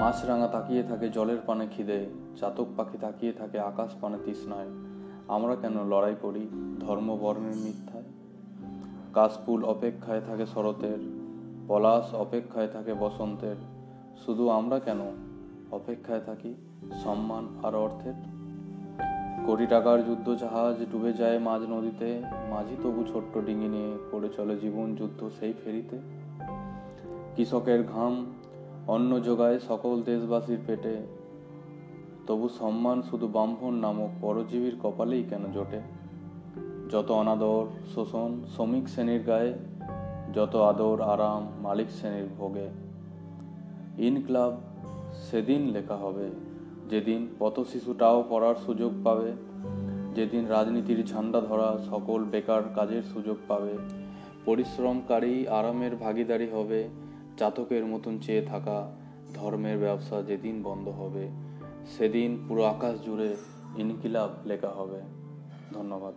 মাছরাঙা তাকিয়ে থাকে জলের পানে খিদে, চাতক পাখি তাকিয়ে থাকে আকাশ পানে তৃষ্ণায়। আমরা কেন লড়াই করি ধর্ম বর্ণের মিথ্যায়? কাশফুল অপেক্ষায় থাকে শরতের, পলাশ অপেক্ষায় থাকে বসন্তের। শুধু আমরা কেন অপেক্ষায় থাকি সম্মান আর অর্থের? কোটি টাকার যুদ্ধ জাহাজ ডুবে যায় মাঝ নদীতে, মাঝি তবু ছোট্ট ডিঙি নিয়ে পড়ে চলে জীবন যুদ্ধ সেই ফেরিতে। কৃষকের ঘাম অন্ন যোগায় সকল দেশবাসীর পেটে। তবু সম্মান শুধু বাম্ভন নামক পরজীবীর কপালেই কেন জোটে? যত অনাদর, শোষণ শ্রমিক শ্রেণির গায়ে, যত আদর, আরাম মালিক শ্রেণির ভোগে। ইনক্লাব সেদিন লেখা হবে, যেদিন পথ শিশুটাও পড়ার সুযোগ পাবে, যেদিন রাজনীতির ঝান্ডা ধরা সকল বেকার কাজের সুযোগ পাবে। পরিশ্রমকারী আরামের ভাগিদারি হবে চাতকের মতন চেয়ে থাকা ধর্মের ব্যবসা যেদিন বন্ধ হবে, সেদিন পুরো আকাশ জুড়ে ইনকিলাব লেখা হবে। ধন্যবাদ।